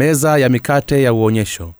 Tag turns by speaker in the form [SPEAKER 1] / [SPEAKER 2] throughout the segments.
[SPEAKER 1] meza ya mikate ya uonyesho.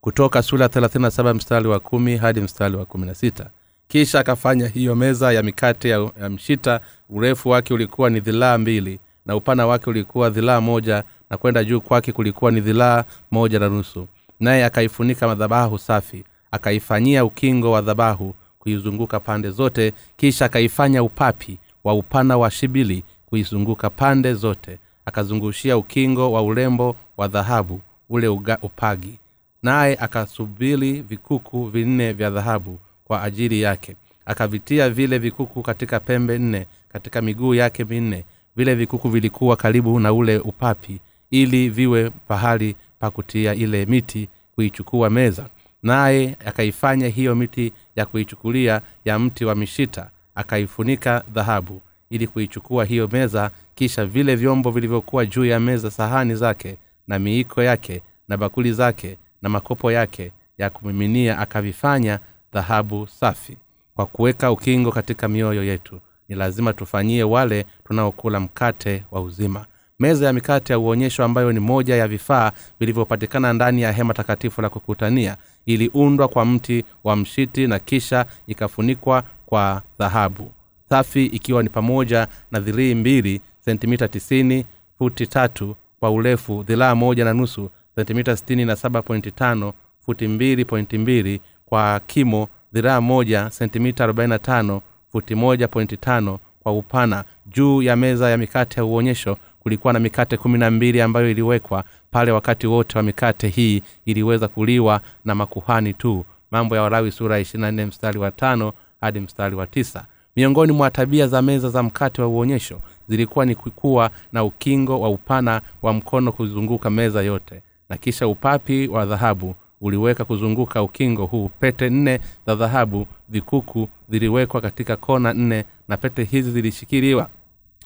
[SPEAKER 1] Kutoka sura 37 mstari wa kumi hadi mstari wa kumi na sita. Kisha akafanya hiyo meza ya mikate ya, ya mshita urefu wake ulikuwa ni dhilaa mbili na upana wake ulikuwa dhilaa moja na kwenda juu kwake kulikuwa ni dhilaa moja na nusu. Naye akaifunika madhabahu safi akaifanyia ukingo wa dhabahu kuizunguka pande zote kisha akaifanya upapi wa upana wa shibili kuizunguka pande zote akazungushia ukingo wa urembo wa dhahabu ule uga, upagi. Naye akasubili vikuku vinne vya dhahabu kwa ajili yake. Akavitia vile vikuku katika pembe nne katika miguu yake minne. Vile vikuku vilikuwa karibu na ule upapi ili viwe pahali pa kutia ile miti kuichukua meza. Naye akaifanya hiyo miti ya kuichukulia ya mti wa mishita akaifunika dhahabu ili kuichukua hiyo meza kisha vile vyombo vilivyokuwa juu ya meza sahani zake na miiko yake na bakuli zake na makopo yake ya kumiminia akavifanya dhahabu safi. Kwa kuweka ukingo katika mioyo yetu ni lazima tufanyie wale tunaokula mkate wa uzima. Meza ya mikate ya uonyesho ambayo ni moja ya vifaa vilivyopatikana ndani ya hema takatifu la kukutania iliundwa kwa mti wa mshiti na kisha ikafunikwa kwa dhahabu safi ikiwa ni pamoja na dhirii mbili sentimita tisini futi tatu kwa urefu dhilaa moja na nusu sentimita sitini na saba pointi tano futi mbili pointi mbili kwa kimo dhiraa moja sentimita arobaini na tano futi moja pointi tano kwa upana. Juu ya meza ya mikate ya uonyesho kulikuwa na mikate kumi na mbili ambayo iliwekwa. Pale wakati wote wa mikate hii iliweza kuliwa na makuhani tu. Mambo ya walawi sura ya nne mstari wa tano hadi mstari wa tisa miongoni mwa tabia za meza za mkate wa uonyesho zilikuwa ni kukuwa na ukingo wa upana wa mkono kuzunguka meza yote na kisha upapi wa dhahabu uliweka kuzunguka ukingo huu. Pete nne za dhahabu vikuku ziliwekwa katika kona nne na pete hizi zilishikiliwa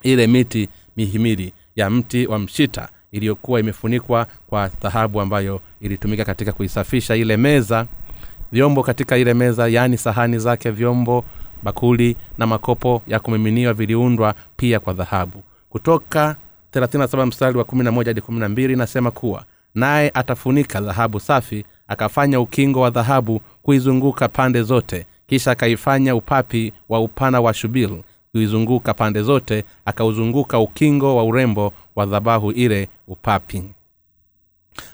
[SPEAKER 1] ile miti mihimili ya mti wa mshita iliyokuwa imefunikwa kwa dhahabu ambayo ilitumika katika kuisafisha ile meza. Vyombo katika ile meza yaani sahani zake vyombo bakuli na makopo ya kumiminiwa viliundwa pia kwa dhahabu. Kutoka 37 mstari wa 11 hadi 12 inasema kuwa naye atafunika dhahabu safi akafanya ukingo wa dhahabu kuizunguka pande zote kisha akaifanya upapi wa upana wa shubil kuizunguka pande zote akauzunguka ukingo wa urembo wa dhabahu ile upapi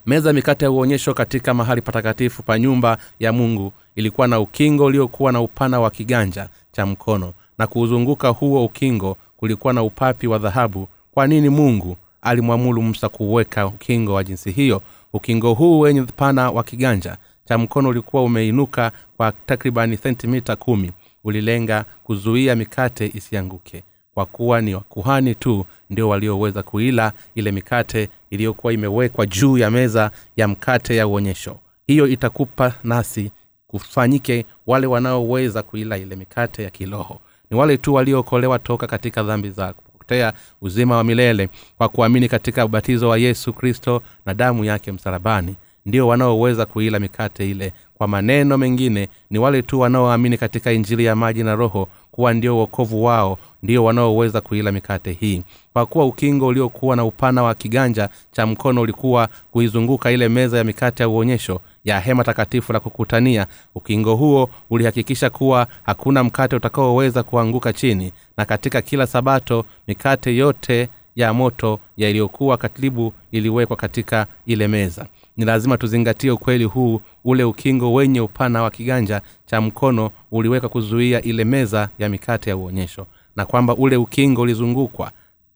[SPEAKER 1] meza mikate ya uonyesho katika mahali patakatifu pa nyumba ya mungu ilikuwa na ukingo uliokuwa na upana wa kiganja cha mkono. Na kuuzunguka huo ukingo kulikuwa na upapi wa dhahabu. Kwa nini mungu alimwamulu musa kuweka ukingo wa jinsi hiyo? Ukingo huu wenye upana wa kiganja cha mkono ulikuwa umeinuka kwa takribani sentimita kumi. Ulilenga kuzuia mikate isianguke kwa kuwa ni wakuhani tu ndio walioweza kuila ile mikate iliyokuwa imewekwa juu ya meza ya mkate ya uonyesho. Hiyo itakupa nasi kufanyike wale wanaoweza kuila ile mikate ya kiroho. Ni wale tu waliookolewa toka katika dhambi za kupotea uzima wa milele kwa kuamini katika ubatizo wa yesu kristo na damu yake msalabani. Ndio wanaoweza kuila mikate ile. Kwa maneno mengine ni wale tu wanaoamini katika injili ya maji na roho kuwa ndio uokovu wao ndio wanaoweza kuila mikate hii. Kwa kuwa ukingo uliokuwa na upana wa kiganja cha mkono ulikuwa kuizunguka ile meza ya mikate ya uonyesho ya hema takatifu la kukutania ukingo huo ulihakikisha kuwa hakuna mkate utakaoweza kuanguka chini na katika kila sabato mikate yote ya moto yaliyokuwa katibu iliwekwa katika ile meza ni lazima tuzingatie ukweli huu ule ukingo wenye upana wa kiganja cha mkono uliweka kuzuia ile meza ya mikate ya uonyesho na kwamba ule ukingo ulizungukwa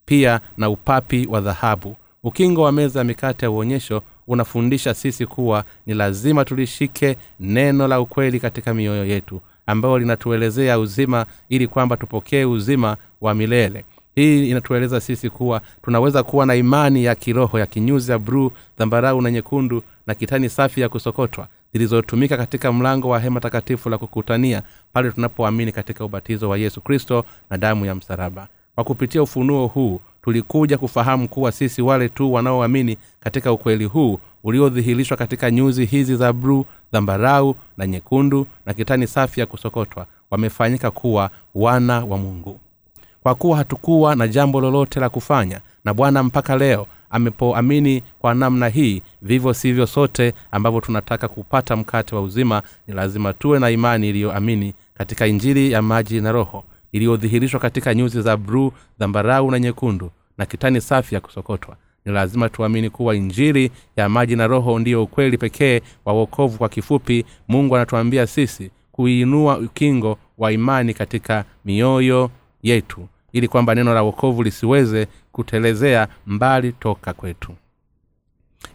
[SPEAKER 1] pia na upapi wa dhahabu. Ukingo wa meza ya mikate ya uonyesho unafundisha sisi kuwa ni lazima tulishike neno la ukweli katika mioyo yetu ambayo linatuelezea uzima ili kwamba tupokee uzima wa milele hii inatueleza sisi kuwa tunaweza kuwa na imani ya kiroho ya kinyuzi ya bruu dhambarau na nyekundu na kitani safi ya kusokotwa zilizotumika katika mlango wa hema takatifu la kukutania pale tunapoamini katika ubatizo wa yesu kristo na damu ya msalaba. Kwa kupitia ufunuo huu tulikuja kufahamu kuwa sisi wale tu wanaoamini katika ukweli huu uliodhihirishwa katika nyuzi hizi za bruu dhambarau na nyekundu na kitani safi ya kusokotwa wamefanyika kuwa wana wa mungu kwa kuwa hatukuwa na jambo lolote la kufanya na bwana mpaka leo amepoamini kwa namna hii vivyo sivyo sote ambavyo tunataka kupata mkate wa uzima ni lazima tuwe na imani iliyoamini katika injili ya maji na roho iliyodhihirishwa katika nyuzi za bruu dhambarau na nyekundu na kitani safi ya kusokotwa. Ni lazima tuamini kuwa injili ya maji na roho ndiyo ukweli pekee wa uokovu kwa kifupi. Mungu anatuambia sisi kuiinua ukingo wa imani katika mioyo yetu ili kwamba neno la wokovu lisiweze kutelezea mbali toka kwetu.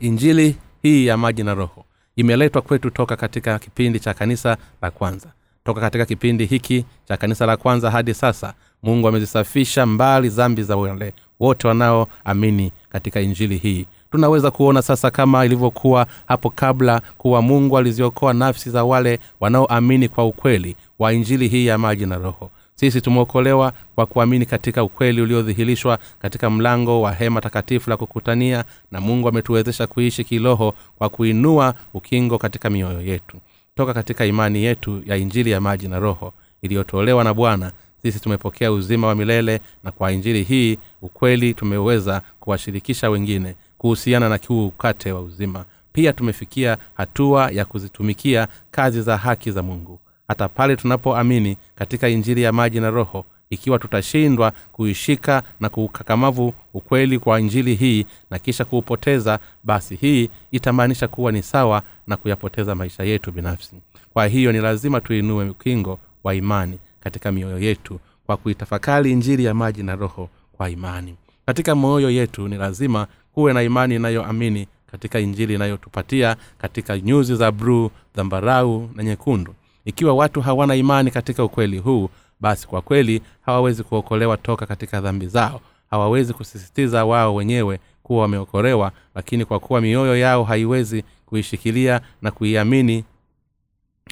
[SPEAKER 1] Injili hii ya maji na roho imeletwa kwetu toka katika kipindi cha kanisa la kwanza. Toka katika kipindi hiki cha kanisa la kwanza hadi sasa mungu amezisafisha mbali zambi za wale wote wanaoamini katika injili hii. Tunaweza kuona sasa kama ilivyokuwa hapo kabla kuwa mungu aliziokoa nafsi za wale wanaoamini kwa ukweli wa injili hii ya maji na roho sisi tumeokolewa kwa kuamini katika ukweli uliodhihirishwa katika mlango wa hema takatifu la kukutania na mungu ametuwezesha kuishi kiroho kwa kuinua ukingo katika mioyo yetu. Toka katika imani yetu ya injili ya maji na roho iliyotolewa na bwana sisi tumepokea uzima wa milele na kwa injili hii ukweli tumeweza kuwashirikisha wengine kuhusiana na kiu ukate wa uzima. Pia tumefikia hatua ya kuzitumikia kazi za haki za mungu hata pale tunapoamini katika injili ya maji na roho ikiwa tutashindwa kuishika na kuukakamavu ukweli kwa injili hii na kisha kuupoteza basi hii itamaanisha kuwa ni sawa na kuyapoteza maisha yetu binafsi. Kwa hiyo ni lazima tuinue ukingo wa imani katika mioyo yetu kwa kuitafakari injili ya maji na roho kwa imani. Katika moyo yetu ni lazima kuwe na imani inayoamini katika injili inayotupatia katika nyuzi za bruu dhambarau na nyekundu ikiwa watu hawana imani katika ukweli huu basi kwa kweli hawawezi kuokolewa toka katika dhambi zao. Hawawezi kusisitiza wao wenyewe kuwa wameokolewa lakini kwa kuwa mioyo yao haiwezi kuishikilia na kuiamini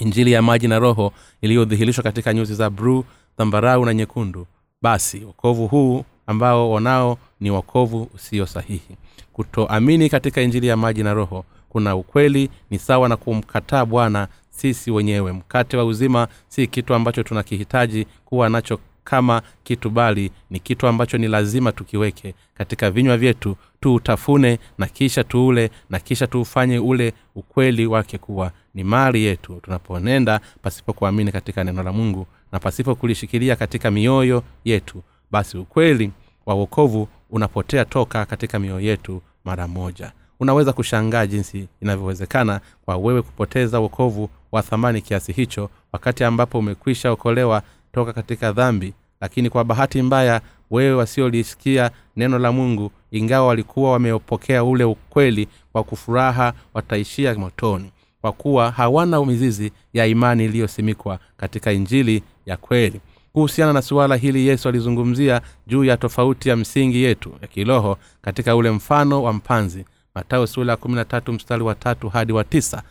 [SPEAKER 1] injili ya maji na roho iliyodhihirishwa katika nyuzi za bruu dhambarau na nyekundu basi wokovu huu ambao wanao ni wokovu usio sahihi. Kutoamini katika injili ya maji na roho kuna ukweli ni sawa na kumkataa bwana sisi wenyewe. Mkate wa uzima si kitu ambacho tunakihitaji kuwa nacho kama kitu bali ni kitu ambacho ni lazima tukiweke katika vinywa vyetu tuutafune na kisha tuule na kisha tuufanye ule ukweli wake kuwa ni mali yetu. Tunaponenda pasipo kuamini katika neno la mungu na pasipo kulishikilia katika mioyo yetu basi ukweli wa uokovu unapotea toka katika mioyo yetu mara moja. Unaweza kushangaa jinsi inavyowezekana kwa wewe kupoteza uokovu wa thamani kiasi hicho wakati ambapo umekwisha okolewa toka katika dhambi. Lakini kwa bahati mbaya wewe wasiolisikia neno la mungu ingawa walikuwa wameopokea ule ukweli kwa kufuraha wataishia motoni. Kwa kuwa hawana mizizi ya imani iliyosimikwa katika injili ya kweli. Kuhusiana na suala hili yesu alizungumzia juu ya tofauti ya msingi yetu ya kiroho katika ule mfano wa mpanzi. Matayo sula ya mstari wa tatu hadi wa tisa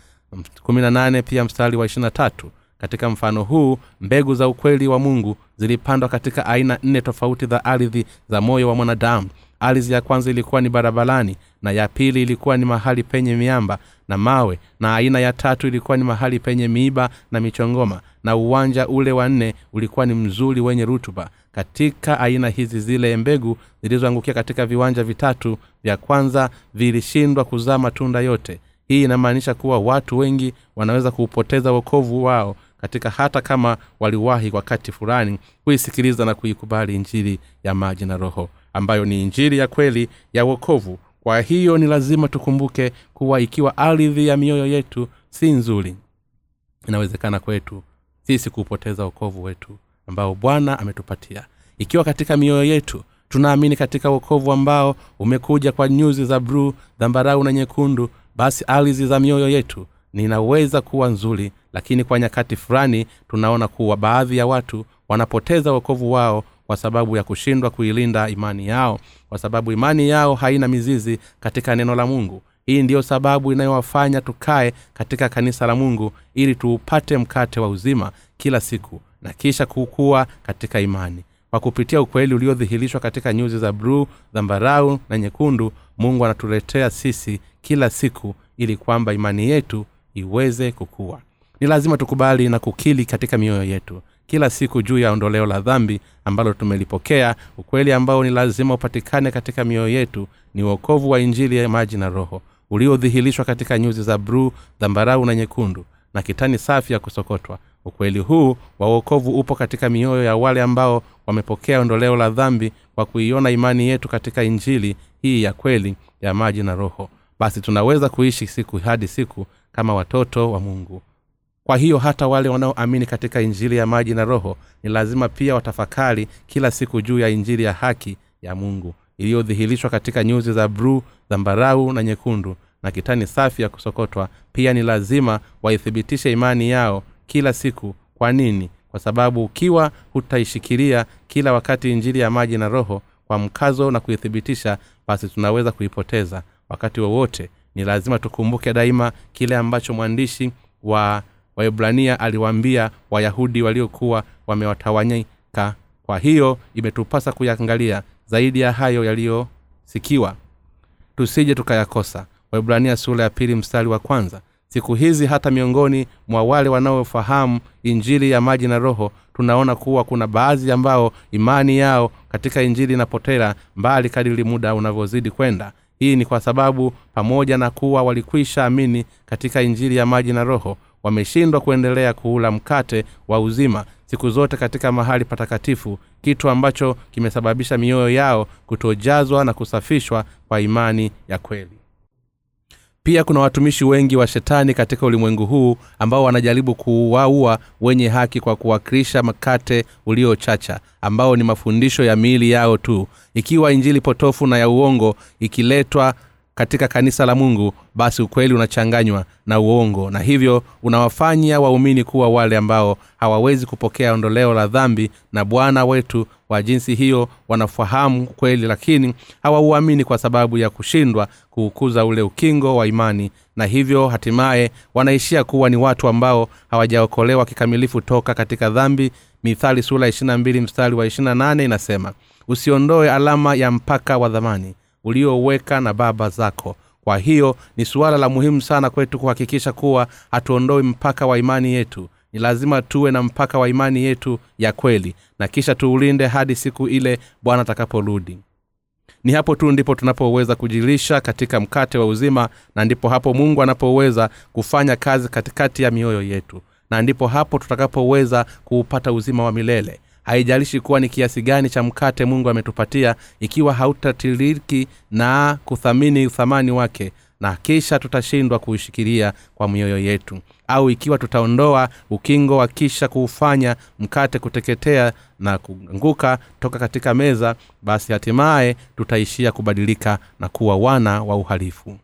[SPEAKER 1] kumi na nane pia mstari wa ishirina tatu katika mfano huu mbegu za ukweli wa mungu zilipandwa katika aina nne tofauti za ardhi za moyo wa mwanadamu. Ardhi ya kwanza ilikuwa ni barabarani na ya pili ilikuwa ni mahali penye miamba na mawe na aina ya tatu ilikuwa ni mahali penye miiba na michongoma na uwanja ule wa nne ulikuwa ni mzuri wenye rutuba. Katika aina hizi zile mbegu zilizoangukia katika viwanja vitatu vya kwanza vilishindwa kuzaa matunda yote hii inamaanisha kuwa watu wengi wanaweza kuupoteza wokovu wao katika hata kama waliwahi wakati fulani kuisikiliza na kuikubali injili ya maji na roho ambayo ni injili ya kweli ya wokovu. Kwa hiyo ni lazima tukumbuke kuwa ikiwa ardhi ya mioyo yetu si nzuri inawezekana kwetu sisi kuupoteza wokovu wetu ambao bwana ametupatia. Ikiwa katika mioyo yetu tunaamini katika wokovu ambao umekuja kwa nyuzi za bruu dhambarau na nyekundu basi ardhi za mioyo yetu ninaweza kuwa nzuri lakini kwa nyakati fulani tunaona kuwa baadhi ya watu wanapoteza wokovu wao kwa sababu ya kushindwa kuilinda imani yao kwa sababu imani yao haina mizizi katika neno la mungu. Hii ndiyo sababu inayowafanya tukae katika kanisa la mungu ili tuupate mkate wa uzima kila siku na kisha kukuwa katika imani. Kwa kupitia ukweli uliodhihirishwa katika nyuzi za bruu dhambarau na nyekundu mungu anatuletea sisi kila siku ili kwamba imani yetu iweze kukua. Ni lazima tukubali na kukili katika mioyo yetu. Kila siku juu ya ondoleo la dhambi ambalo tumelipokea ukweli ambao ni lazima upatikane katika mioyo yetu ni uokovu wa injili ya maji na roho uliodhihirishwa katika nyuzi za bruu dhambarau na nyekundu na kitani safi ya kusokotwa. Ukweli huu wa uokovu upo katika mioyo ya wale ambao wamepokea ondoleo la dhambi kwa kuiona imani yetu katika injili hii ya kweli ya maji na roho basi tunaweza kuishi siku hadi siku kama watoto wa mungu. Kwa hiyo hata wale wanaoamini katika injili ya maji na roho ni lazima pia watafakari kila siku juu ya injili ya haki ya mungu iliyodhihirishwa katika nyuzi za bruu zambarau na nyekundu na kitani safi ya kusokotwa. Pia ni lazima waithibitishe imani yao kila siku. Kwa nini? Kwa sababu ukiwa hutaishikilia kila wakati injili ya maji na roho kwa mkazo na kuithibitisha basi tunaweza kuipoteza wakati wowote ni lazima tukumbuke daima kile ambacho mwandishi wa waibrania aliwaambia wayahudi waliokuwa wamewatawanyika. Kwa hiyo imetupasa kuyaangalia zaidi ya hayo yaliyosikiwa. Tusije tukayakosa. Waibrania sura ya pili mstari wa kwanza. Siku hizi hata miongoni mwa wale wanaofahamu injili ya maji na roho tunaona kuwa kuna baadhi ambao imani yao katika injili inapotela mbali kadiri muda unavyozidi kwenda hii ni kwa sababu pamoja na kuwa walikwisha amini katika injili ya maji na roho wameshindwa kuendelea kuula mkate wa uzima siku zote katika mahali patakatifu kitu ambacho kimesababisha mioyo yao kutojazwa na kusafishwa kwa imani ya kweli pia kuna watumishi wengi wa shetani katika ulimwengu huu ambao wanajaribu kuwaua wenye haki kwa kuwakilisha mkate uliochacha ambao ni mafundisho ya miili yao tu. Ikiwa injili potofu na ya uongo ikiletwa katika kanisa la mungu basi ukweli unachanganywa na uongo na hivyo unawafanya waumini kuwa wale ambao hawawezi kupokea ondoleo la dhambi na bwana wetu wa jinsi hiyo wanafahamu kweli lakini hawauamini kwa sababu ya kushindwa kuukuza ule ukingo wa imani na hivyo hatimaye wanaishia kuwa ni watu ambao hawajaokolewa kikamilifu toka katika dhambi. Mithali sura 22 mstari wa 28 inasema usiondoe alama ya mpaka wa dhamani ulioweka na baba zako. Kwa hiyo ni suala la muhimu sana kwetu kuhakikisha kuwa hatuondoi mpaka wa imani yetu ni lazima tuwe na mpaka wa imani yetu ya kweli na kisha tuulinde hadi siku ile bwana atakaporudi. Ni hapo tu ndipo tunapoweza kujilisha katika mkate wa uzima na ndipo hapo mungu anapoweza kufanya kazi katikati ya mioyo yetu na ndipo hapo tutakapoweza kuupata uzima wa milele. Haijalishi kuwa ni kiasi gani cha mkate mungu ametupatia ikiwa hautatiriki na kuthamini uthamani wake na kisha tutashindwa kuushikilia kwa mioyo yetu au ikiwa tutaondoa ukingo wa kisha kuufanya mkate kuteketea na kuanguka toka katika meza basi hatimaye tutaishia kubadilika na kuwa wana wa uhalifu.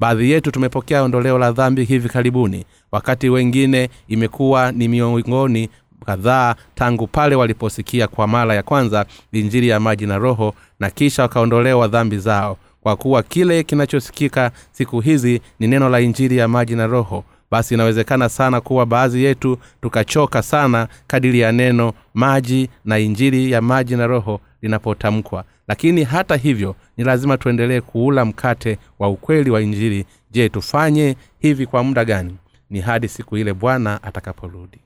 [SPEAKER 1] Baadhi yetu tumepokea ondoleo la dhambi hivi karibuni. Wakati wengine imekuwa ni miongoni kadhaa tangu pale waliposikia kwa mara ya kwanza injili ya maji na roho na kisha wakaondolewa dhambi zao. Kwa kuwa kile kinachosikika siku hizi ni neno la injili ya maji na roho basi inawezekana sana kuwa baadhi yetu tukachoka sana kadiri ya neno maji na injili ya maji na roho linapotamkwa. Lakini hata hivyo ni lazima tuendelee kuula mkate wa ukweli wa injili. Je tufanye hivi kwa muda gani? Ni hadi siku ile bwana atakaporudi.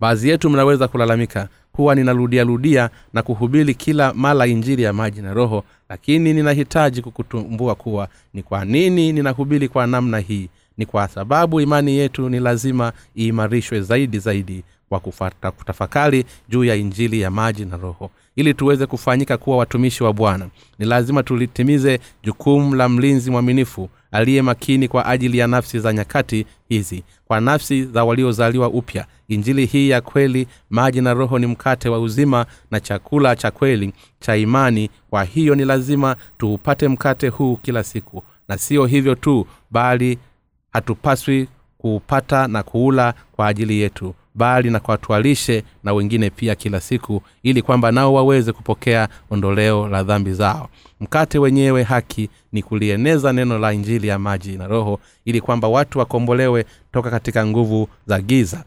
[SPEAKER 1] Baadhi yetu mnaweza kulalamika huwa ninarudiarudia na kuhubiri kila mara injili ya maji na roho lakini ninahitaji kukutumbua kuwa ni kwa nini ninahubiri kwa namna hii ni kwa sababu imani yetu ni lazima iimarishwe zaidi zaidi kwa kufata, kutafakari juu ya injili ya maji na roho. Ili tuweze kufanyika kuwa watumishi wa bwana ni lazima tulitimize jukumu la mlinzi mwaminifu aliye makini kwa ajili ya nafsi za nyakati hizi kwa nafsi za waliozaliwa upya. Injili hii ya kweli maji na roho ni mkate wa uzima na chakula cha kweli cha imani. Kwa hiyo ni lazima tuupate mkate huu kila siku. Na sio hivyo tu bali hatupaswi kuupata na kuula kwa ajili yetu bali na kwatualishe na wengine pia kila siku ili kwamba nao waweze kupokea ondoleo la dhambi zao. Mkate wenyewe haki ni kulieneza neno la injili ya maji na roho ili kwamba watu wakombolewe toka katika nguvu za giza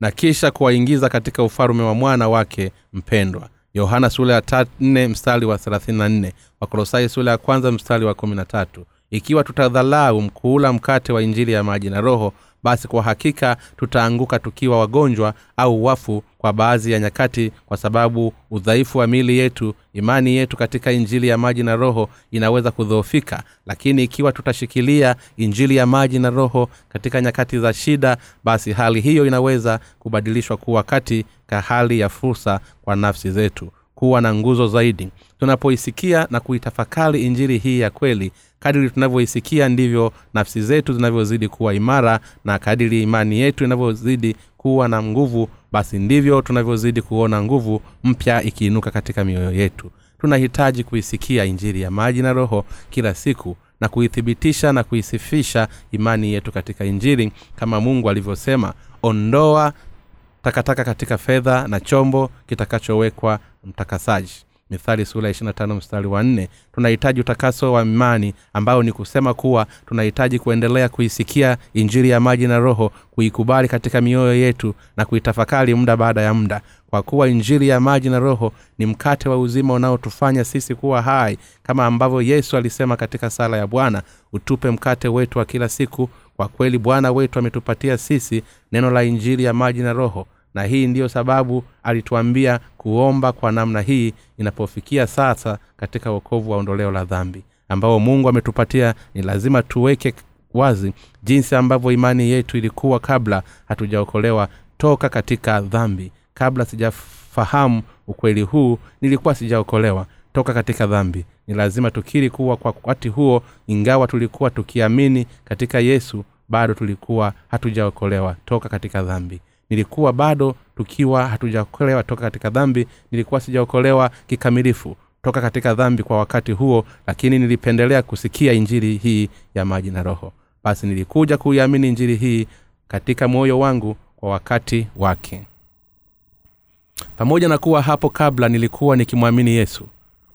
[SPEAKER 1] na kisha kuwaingiza katika ufalume wa mwana wake mpendwa. Yohana sula ya nne mstari wa thelathini na nne. Wakolosai sula ya kwanza mstari wa kumi na tatu ikiwa tutadhalau mkuula mkate wa injili ya maji na roho basi kwa hakika tutaanguka tukiwa wagonjwa au wafu kwa baadhi ya nyakati kwa sababu udhaifu wa mili yetu imani yetu katika injili ya maji na roho inaweza kudhoofika. Lakini ikiwa tutashikilia injili ya maji na roho katika nyakati za shida basi hali hiyo inaweza kubadilishwa kuwa katika hali ya fursa kwa nafsi zetu. Kuwa na nguzo zaidi. Tunapoisikia na kuitafakari injili hii ya kweli kadiri tunavyoisikia ndivyo nafsi zetu zinavyozidi kuwa imara na kadiri imani yetu inavyozidi kuwa na nguvu basi ndivyo tunavyozidi kuona nguvu mpya ikiinuka katika mioyo yetu. Tunahitaji kuisikia injiri ya maji na roho kila siku na kuithibitisha na kuisifisha imani yetu katika injiri kama mungu alivyosema ondoa takataka katika fedha na chombo kitakachowekwa mtakasaji mithali sura ya mstari wa 4 tunahitaji utakaso wa imani ambao ni kusema kuwa tunahitaji kuendelea kuisikia injili ya maji na roho kuikubali katika mioyo yetu na kuitafakari muda baada ya muda. Kwa kuwa injili ya maji na roho ni mkate wa uzima unaotufanya sisi kuwa hai kama ambavyo yesu alisema katika sala ya bwana utupe mkate wetu wa kila siku. Kwa kweli bwana wetu ametupatia sisi neno la injili ya maji na roho na hii ndiyo sababu alituambia kuomba kwa namna hii inapofikia sasa katika wokovu wa ondoleo la dhambi ambao mungu ametupatia. Ni lazima tuweke wazi jinsi ambavyo imani yetu ilikuwa kabla hatujaokolewa toka katika dhambi. Kabla sijafahamu ukweli huu nilikuwa sijaokolewa toka katika dhambi. Ni lazima tukiri kuwa kwa wakati huo ingawa tulikuwa tukiamini katika yesu bado tulikuwa hatujaokolewa toka katika dhambi nilikuwa bado tukiwa hatujaokolewa toka katika dhambi nilikuwa sijaokolewa kikamilifu toka katika dhambi kwa wakati huo lakini nilipendelea kusikia injili hii ya maji na roho. Basi nilikuja kuiamini injili hii katika moyo wangu kwa wakati wake. Pamoja na kuwa hapo kabla nilikuwa nikimwamini yesu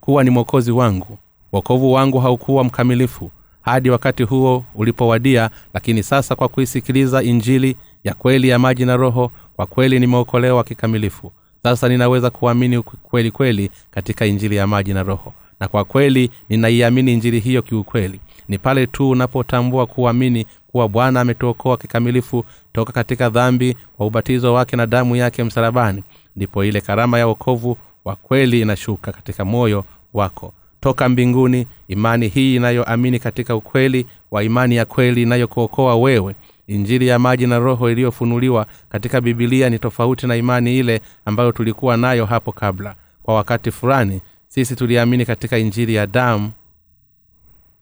[SPEAKER 1] kuwa ni mwokozi wangu wokovu wangu haukuwa mkamilifu hadi wakati huo ulipowadia lakini sasa kwa kuisikiliza injili ya kweli ya maji na roho kwa kweli nimeokolewa kikamilifu. Sasa ninaweza kuamini kweli kweli katika injili ya maji na roho. Na kwa kweli ninaiamini injili hiyo kiukweli. Ni pale tu unapotambua kuamini kuwa bwana ametuokoa kikamilifu toka katika dhambi kwa ubatizo wake na damu yake msalabani ndipo ile karama ya wokovu wa kweli inashuka katika moyo wako toka mbinguni imani hii inayoamini katika ukweli wa imani ya kweli inayokuokoa wewe. Injili ya maji na roho iliyofunuliwa katika bibilia ni tofauti na imani ile ambayo tulikuwa nayo hapo kabla. Kwa wakati fulani sisi tuliamini katika injili ya damu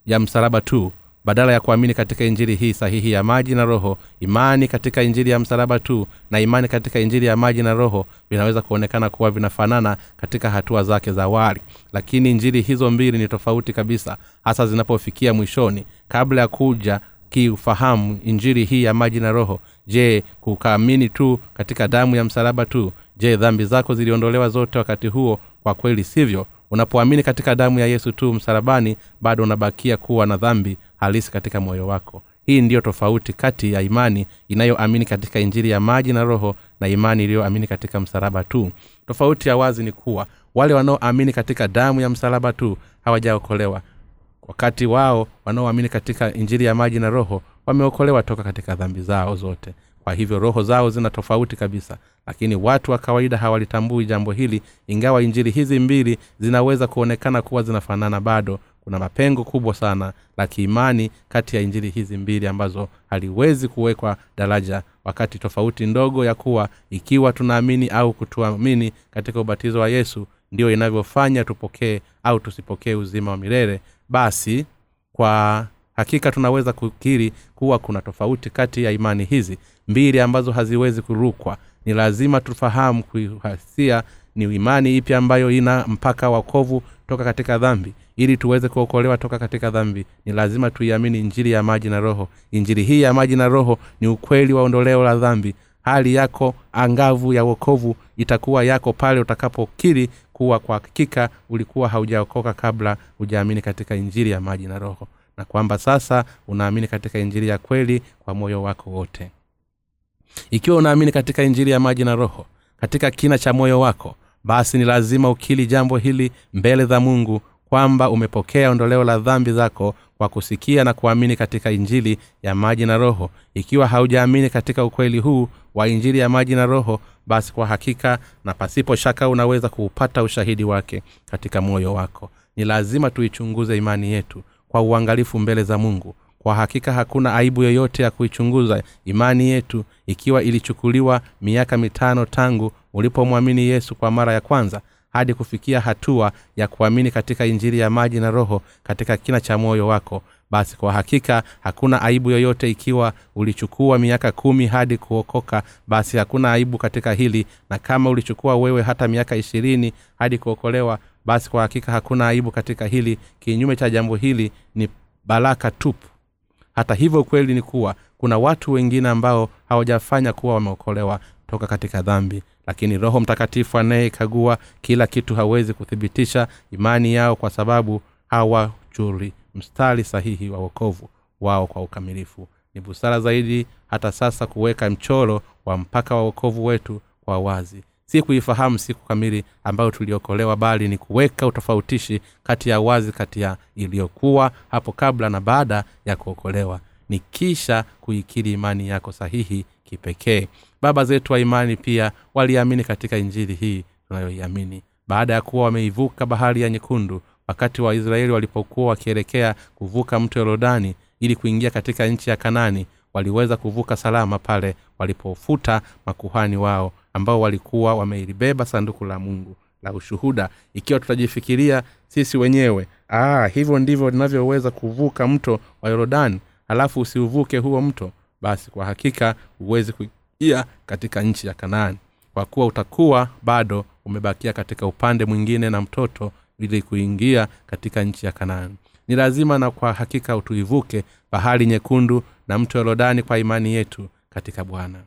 [SPEAKER 1] ya msalaba tu badala ya kuamini katika injili hii sahihi ya maji na roho imani katika injili ya msalaba tu na imani katika injili ya maji na roho vinaweza kuonekana kuwa vinafanana katika hatua zake za awali. Lakini injili hizo mbili ni tofauti kabisa hasa zinapofikia mwishoni. Kabla ya kuja kiufahamu injili hii ya maji na roho je kukaamini tu katika damu ya msalaba tu? Je dhambi zako ziliondolewa zote wakati huo? Kwa kweli sivyo. Unapoamini katika damu ya yesu tu msalabani bado unabakia kuwa na dhambi halisi katika moyo wako. Hii ndiyo tofauti kati ya imani inayoamini katika injiri ya maji na roho na imani iliyoamini katika msalaba tu. Tofauti ya wazi ni kuwa wale wanaoamini katika damu ya msalaba tu hawajaokolewa. Wakati wao wanaoamini katika injiri ya maji na roho wameokolewa toka katika dhambi zao zote. Kwa hivyo roho zao zina tofauti kabisa lakini watu wa kawaida hawalitambui jambo hili ingawa injili hizi mbili zinaweza kuonekana kuwa zinafanana bado kuna mapengo kubwa sana la kiimani kati ya injili hizi mbili ambazo haliwezi kuwekwa daraja wakati tofauti ndogo ya kuwa ikiwa tunaamini au kutuamini katika ubatizo wa yesu ndiyo inavyofanya tupokee au tusipokee uzima wa milele basi kwa hakika tunaweza kukiri kuwa kuna tofauti kati ya imani hizi mbili ambazo haziwezi kurukwa. Ni lazima tufahamu kuhasia ni imani ipi ambayo ina mpaka wakovu toka katika dhambi? Ili tuweze kuokolewa toka katika dhambi ni lazima tuiamini injili ya maji na roho. Injili hii ya maji na roho ni ukweli wa ondoleo la dhambi. Hali yako angavu ya wokovu itakuwa yako pale utakapokiri kuwa kwa hakika ulikuwa haujaokoka kabla hujaamini katika injili ya maji na roho na kwamba sasa unaamini katika injili ya kweli kwa moyo wako wote. Ikiwa unaamini katika injili ya maji na roho katika kina cha moyo wako basi ni lazima ukili jambo hili mbele za mungu kwamba umepokea ondoleo la dhambi zako kwa kusikia na kuamini katika injili ya maji na roho. Ikiwa haujaamini katika ukweli huu wa injili ya maji na roho basi kwa hakika na pasipo shaka unaweza kuupata ushahidi wake katika moyo wako. Ni lazima tuichunguze imani yetu kwa uangalifu mbele za mungu kwa hakika hakuna aibu yoyote ya kuichunguza imani yetu ikiwa ilichukuliwa miaka mitano tangu ulipomwamini yesu kwa mara ya kwanza hadi kufikia hatua ya kuamini katika injili ya maji na roho katika kina cha moyo wako. Basi kwa hakika hakuna aibu yoyote ikiwa ulichukua miaka kumi hadi kuokoka. Basi hakuna aibu katika hili na kama ulichukua wewe hata miaka ishirini hadi kuokolewa basi kwa hakika hakuna aibu katika hili. Kinyume cha jambo hili ni baraka tupu hata hivyo ukweli ni kuwa kuna watu wengine ambao hawajafanya kuwa wameokolewa toka katika dhambi. Lakini roho mtakatifu anayekagua kila kitu hawezi kuthibitisha imani yao kwa sababu hawachuri mstari sahihi wa wokovu wao kwa ukamilifu. Ni busara zaidi hata sasa kuweka mchoro wa mpaka wa wokovu wetu kwa wazi si kuifahamu siku kamili ambayo tuliokolewa bali ni kuweka utofautishi kati ya wazi kati ya iliyokuwa hapo kabla na baada ya kuokolewa. Ni kisha kuikiri imani yako sahihi kipekee. Baba zetu wa imani pia waliamini katika injili hii tunayoiamini. Baada ya kuwa wameivuka bahari ya nyekundu wakati waisraeli walipokuwa wakielekea kuvuka mto yorodani ili kuingia katika nchi ya kanani waliweza kuvuka salama pale walipofuta makuhani wao ambao walikuwa wameilibeba sanduku la mungu la ushuhuda. Ikiwa tutajifikiria sisi wenyewe Aa, hivyo ndivyo linavyoweza kuvuka mto wa yorodani halafu usiuvuke huo mto basi kwa hakika huwezi kuingia katika nchi ya kanaani. Kwa kuwa utakuwa bado umebakia katika upande mwingine na mtoto ili kuingia katika nchi ya kanaani ni lazima na kwa hakika tuivuke bahari nyekundu na mto yorodani kwa imani yetu katika bwana.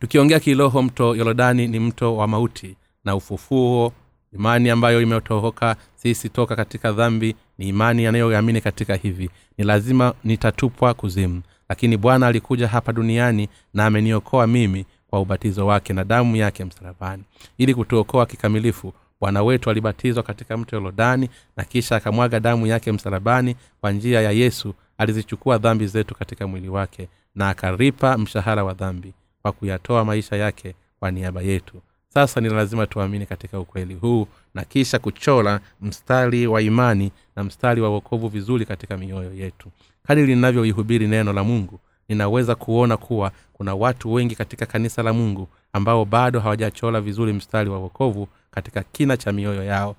[SPEAKER 1] Tukiongea kiroho mto yorodani ni mto wa mauti na ufufuo imani ambayo imetohoka sisi toka katika dhambi ni imani yanayoamini katika hivi. Ni lazima nitatupwa kuzimu lakini bwana alikuja hapa duniani na ameniokoa mimi kwa ubatizo wake na damu yake msalabani. Ili kutuokoa kikamilifu bwana wetu alibatizwa katika mto yorodani na kisha akamwaga damu yake msalabani kwa njia ya yesu. Alizichukua dhambi zetu katika mwili wake na akaripa mshahara wa dhambi kwa kuyatoa maisha yake kwa niaba yetu. Sasa ni lazima tuamini katika ukweli huu na kisha kuchora mstari wa imani na mstari wa wokovu vizuri katika mioyo yetu. Kadiri linavyoihubiri neno la mungu ninaweza kuona kuwa kuna watu wengi katika kanisa la mungu ambao bado hawajachora vizuri mstari wa wokovu katika kina cha mioyo yao.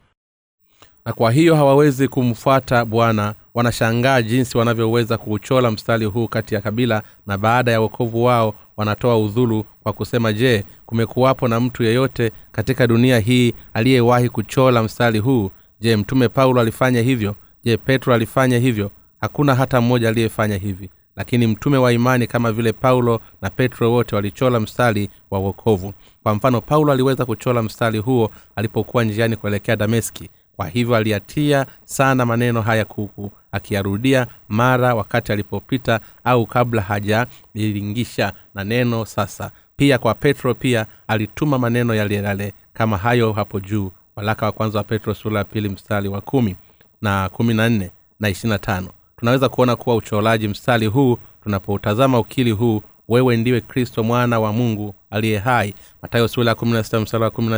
[SPEAKER 1] Na kwa hiyo hawawezi kumfuata bwana. Wanashangaa jinsi wanavyoweza kuuchola mstari huu kati ya kabila na baada ya wokovu wao wanatoa udhulu kwa kusema je kumekuwapo na mtu yeyote katika dunia hii aliyewahi kuchola mstari huu? Je mtume paulo alifanya hivyo? Je petro alifanya hivyo? Hakuna hata mmoja aliyefanya hivi lakini mtume wa imani kama vile paulo na petro wote walichola mstari wa wokovu. Kwa mfano paulo aliweza kuchola mstari huo alipokuwa njiani kuelekea dameski. Kwa hivyo aliyatia sana maneno haya kuku akiyarudia mara wakati alipopita au kabla hajalilingisha na neno sasa. Pia kwa petro pia alituma maneno yale kama hayo hapo juu. Walaka wa kwanza wa petro sura ya pili mstari wa kumi na kumi na nne na ishirina tano tunaweza kuona kuwa ucholaji mstari huu tunapoutazama ukili huu wewe ndiwe kristo mwana wa mungu aliye hai. Matayo sura ya mstari wa kumi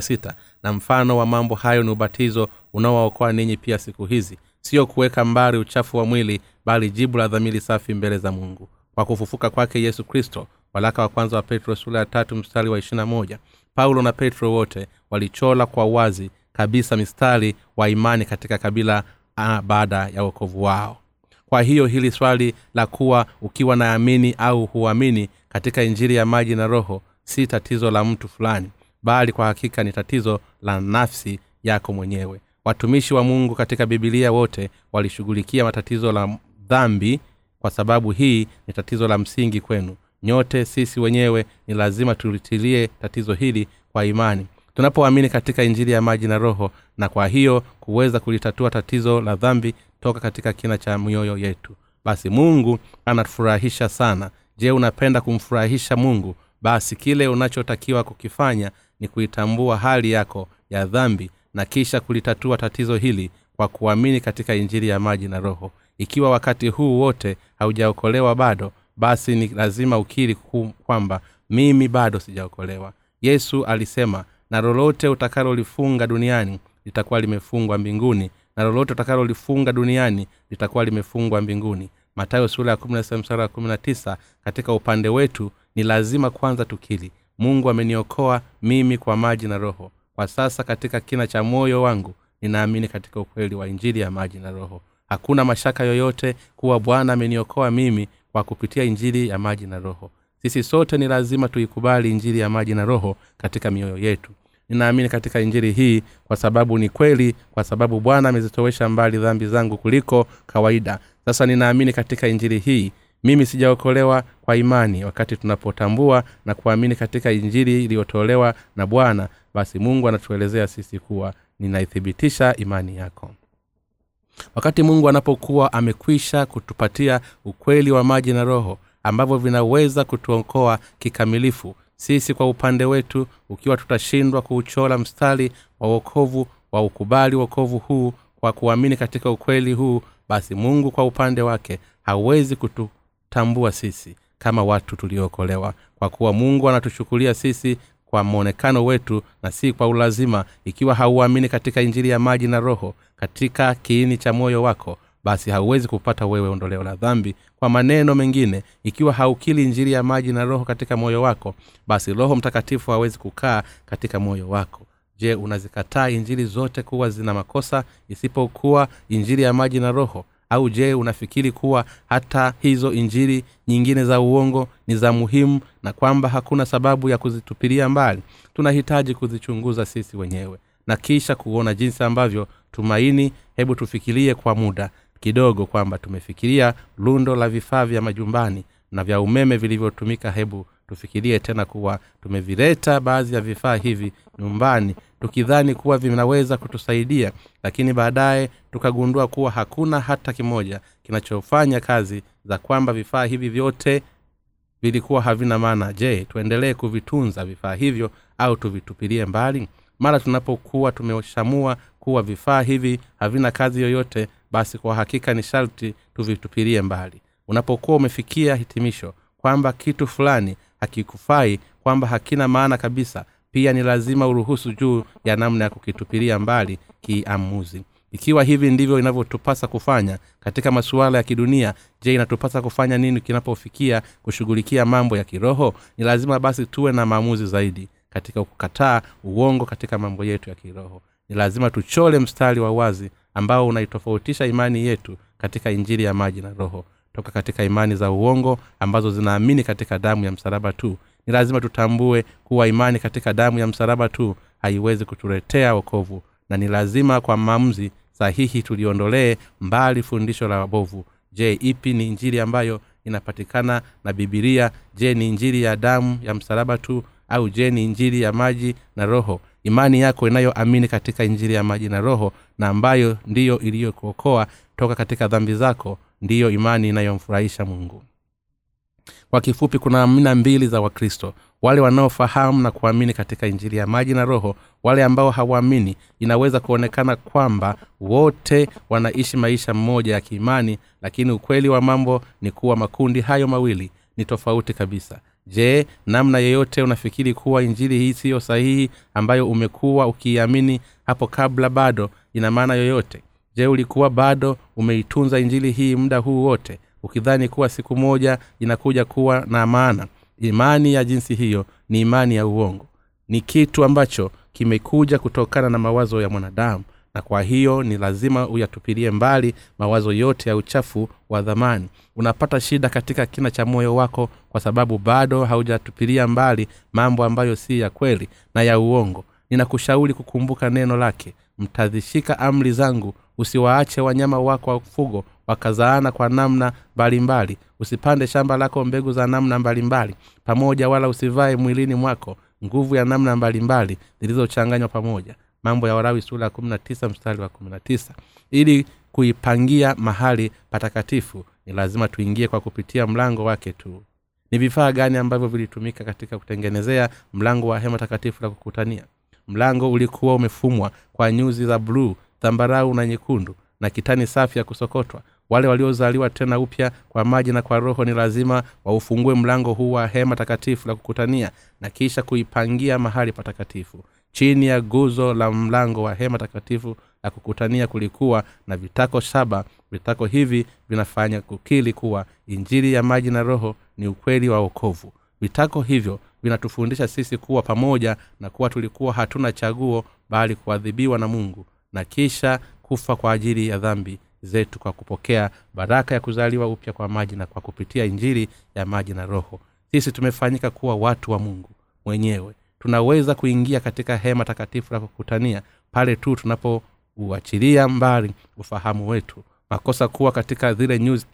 [SPEAKER 1] na mfano wa mambo hayo ni ubatizo unaowaokoa ninyi pia siku hizi. Sio kuweka mbali uchafu wa mwili bali jibu la dhamiri safi mbele za mungu. Kwa kufufuka kwake yesu kristo walaka wa kwanza wa petro sura ya tatu mstari wa ishirina paulo na petro wote walichola kwa wazi kabisa mistari wa imani katika kabila baada ya wokovu wao kwa hiyo hili swali la kuwa ukiwa naamini au huamini katika injiri ya maji na roho si tatizo la mtu fulani bali kwa hakika ni tatizo la nafsi yako mwenyewe. Watumishi wa mungu katika bibilia wote walishughulikia matatizo la dhambi kwa sababu hii ni tatizo la msingi kwenu. Nyote sisi wenyewe ni lazima tulitilie tatizo hili kwa imani. Tunapoamini katika injili ya maji na roho na kwa hiyo kuweza kulitatua tatizo la dhambi toka katika kina cha mioyo yetu. Basi mungu anafurahisha sana. Je unapenda kumfurahisha mungu? Basi kile unachotakiwa kukifanya ni kuitambua hali yako ya dhambi na kisha kulitatua tatizo hili kwa kuamini katika injili ya maji na roho. Ikiwa wakati huu wote haujaokolewa bado basi ni lazima ukiri kwamba mimi bado sijaokolewa. Yesu alisema na lolote utakalolifunga duniani litakuwa limefungwa mbinguni na lolote utakalolifunga duniani litakuwa limefungwa mbinguni. Matayo sura ya katika upande wetu ni lazima kwanza tukili. Mungu ameniokoa mimi kwa maji na roho. Kwa sasa katika kina cha moyo wangu ninaamini katika ukweli wa injili ya maji na roho. Hakuna mashaka yoyote kuwa bwana ameniokoa mimi kwa kupitia injili ya maji na roho. Sisi sote ni lazima tuikubali injili ya maji na roho katika mioyo yetu ninaamini katika injili hii kwa sababu ni kweli kwa sababu bwana amezitowesha mbali dhambi zangu kuliko kawaida. Sasa ninaamini katika injili hii mimi sijaokolewa kwa imani wakati tunapotambua na kuamini katika injili iliyotolewa na bwana. Basi mungu anatuelezea sisi kuwa ninaithibitisha imani yako. Wakati mungu anapokuwa amekwisha kutupatia ukweli wa maji na roho ambavyo vinaweza kutuokoa kikamilifu sisi kwa upande wetu ukiwa tutashindwa kuuchola mstari wa wokovu wa ukubali wokovu huu kwa kuamini katika ukweli huu basi mungu kwa upande wake hawezi kututambua sisi kama watu tuliookolewa kwa kuwa mungu anatuchukulia sisi kwa mwonekano wetu na si kwa ulazima ikiwa hauamini katika injili ya maji na roho katika kiini cha moyo wako basi hauwezi kupata wewe ondoleo la dhambi kwa maneno mengine. Ikiwa haukili injiri ya maji na roho katika moyo wako basi roho mtakatifu hawezi kukaa katika moyo wako. Je unazikataa injiri zote kuwa zina makosa isipokuwa injiri ya maji na roho? Au je unafikiri kuwa hata hizo injiri nyingine za uongo ni za muhimu na kwamba hakuna sababu ya kuzitupilia mbali? Tunahitaji kuzichunguza sisi wenyewe na kisha kuona jinsi ambavyo tumaini hebu tufikirie kwa muda kidogo kwamba tumefikiria lundo la vifaa vya majumbani na vya umeme vilivyotumika. Hebu tufikirie tena kuwa tumevileta baadhi ya vifaa hivi nyumbani tukidhani kuwa vinaweza kutusaidia lakini baadaye tukagundua kuwa hakuna hata kimoja kinachofanya kazi za kwamba vifaa hivi vyote vilikuwa havina maana. Je tuendelee kuvitunza vifaa hivyo au tuvitupilie mbali? Mara tunapokuwa tumeshamua kuwa vifaa hivi havina kazi yoyote basi kwa hakika ni sharti tuvitupilie mbali. Unapokuwa umefikia hitimisho kwamba kitu fulani hakikufai kwamba hakina maana kabisa pia ni lazima uruhusu juu ya namna ya kukitupilia mbali kiamuzi. Ikiwa hivi ndivyo inavyotupasa kufanya katika masuala ya kidunia je inatupasa kufanya nini kinapofikia kushughulikia mambo ya kiroho? Ni lazima basi tuwe na maamuzi zaidi katika kukataa uongo katika mambo yetu ya kiroho. Ni lazima tuchole mstari wa wazi ambao unaitofautisha imani yetu katika injili ya maji na roho. Toka katika imani za uongo ambazo zinaamini katika damu ya msalaba tu ni lazima tutambue kuwa imani katika damu ya msalaba tu haiwezi kutuletea wokovu na ni lazima kwa maamuzi sahihi tuliondolee mbali fundisho la wabovu. Je ipi ni injili ambayo inapatikana na bibilia je ni injili ya damu ya msalaba tu? Au je ni injili ya maji na roho imani yako inayoamini katika injiri ya maji na roho na ambayo ndiyo iliyokuokoa toka katika dhambi zako ndiyo imani inayomfurahisha mungu. Kwa kifupi kuna amina mbili za wakristo. Wale wanaofahamu na kuamini katika injili ya maji na roho wale ambao hawaamini inaweza kuonekana kwamba wote wanaishi maisha mmoja ya kiimani lakini ukweli wa mambo ni kuwa makundi hayo mawili ni tofauti kabisa je namna yeyote unafikiri kuwa injili hii siyo sahihi ambayo umekuwa ukiiamini hapo kabla bado? Ina maana yoyote? Je ulikuwa bado umeitunza injili hii muda huu wote ukidhani kuwa siku moja inakuja kuwa na maana? Imani ya jinsi hiyo ni imani ya uongo. Ni kitu ambacho kimekuja kutokana na mawazo ya mwanadamu na kwa hiyo ni lazima uyatupilie mbali mawazo yote ya uchafu wa dhamani. Unapata shida katika kina cha moyo wako kwa sababu bado haujatupilia mbali mambo ambayo si ya kweli na ya uongo. Ninakushauri kukumbuka neno lake. Mtazishika amri zangu. Usiwaache wanyama wako wa fugo wakazaana kwa namna mbalimbali. Usipande shamba lako mbegu za namna mbalimbali. Pamoja wala usivae mwilini mwako nguvu ya namna mbalimbali zilizochanganywa pamoja mambo ya warawi sura ya kumi na tisa mstari wa kumi na tisa. Ili kuipangia mahali patakatifu ni lazima tuingie kwa kupitia mlango wake tu. Ni vifaa gani ambavyo vilitumika katika kutengenezea mlango wa hema takatifu la kukutania? Mlango ulikuwa umefumwa kwa nyuzi za bluu dhambarau na nyekundu na kitani safi ya kusokotwa. Wale waliozaliwa tena upya kwa maji na kwa roho ni lazima waufungue mlango huu wa hema takatifu la kukutania na kisha kuipangia mahali patakatifu chini ya guzo la mlango wa hema takatifu la kukutania kulikuwa na vitako saba. Vitako hivi vinafanya kukili kuwa injili ya maji na roho ni ukweli wa okovu vitako hivyo vinatufundisha sisi kuwa pamoja na kuwa tulikuwa hatuna chaguo bali kuadhibiwa na mungu na kisha kufa kwa ajili ya dhambi zetu kwa kupokea baraka ya kuzaliwa upya kwa maji na kwa kupitia injili ya maji na roho. Sisi tumefanyika kuwa watu wa mungu mwenyewe tunaweza kuingia katika hema takatifu la kukutania pale tu tunapouachilia mbali ufahamu wetu. Makosa kuwa katika zile nyuzi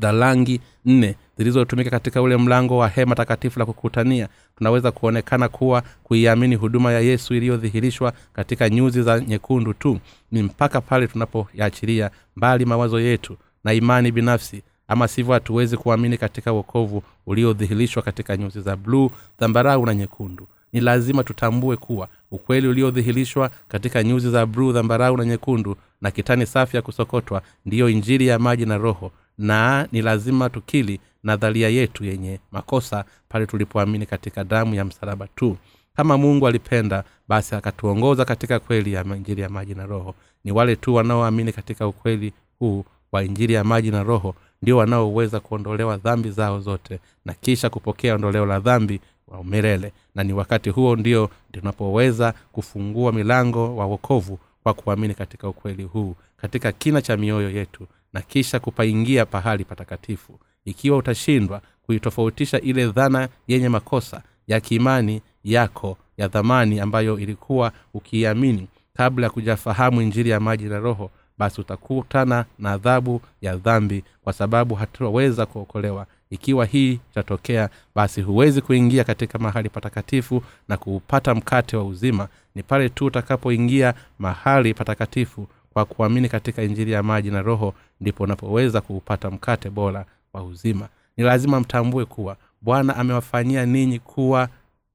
[SPEAKER 1] za rangi nne zilizotumika katika ule mlango wa hema takatifu la kukutania tunaweza kuonekana kuwa kuiamini huduma ya yesu iliyodhihirishwa katika nyuzi za nyekundu tu ni mpaka pale tunapoyaachilia mbali mawazo yetu na imani binafsi. Ama sivyo hatuwezi kuamini katika uokovu uliodhihirishwa katika nyuzi za bluu zambarau na nyekundu ni lazima tutambue kuwa ukweli uliodhihirishwa katika nyuzi za bruu dhambarau na nyekundu na kitani safi ya kusokotwa ndiyo injili ya maji na roho na ni lazima tukili nadharia yetu yenye makosa pale tulipoamini katika damu ya msalaba tu. Kama mungu alipenda basi akatuongoza katika kweli ya injili ya maji na roho. Ni wale tu wanaoamini katika ukweli huu wa injili ya maji na roho ndio wanaoweza kuondolewa dhambi zao zote na kisha kupokea ondoleo la dhambi wa milele. Na ni wakati huo ndio tunapoweza kufungua milango wa wokovu kwa kuamini katika ukweli huu katika kina cha mioyo yetu na kisha kupaingia pahali patakatifu. Ikiwa utashindwa kuitofautisha ile dhana yenye makosa ya kiimani yako ya dhamani ambayo ilikuwa ukiiamini kabla ya kujafahamu injiri ya maji na roho basi utakutana na adhabu ya dhambi kwa sababu hatutaweza kuokolewa ikiwa hii itatokea basi huwezi kuingia katika mahali patakatifu na kuupata mkate wa uzima. Ni pale tu utakapoingia mahali patakatifu kwa kuamini katika injili ya maji na roho ndipo unapoweza kuupata mkate bora wa uzima. Ni lazima mtambue kuwa bwana amewafanyia ninyi kuwa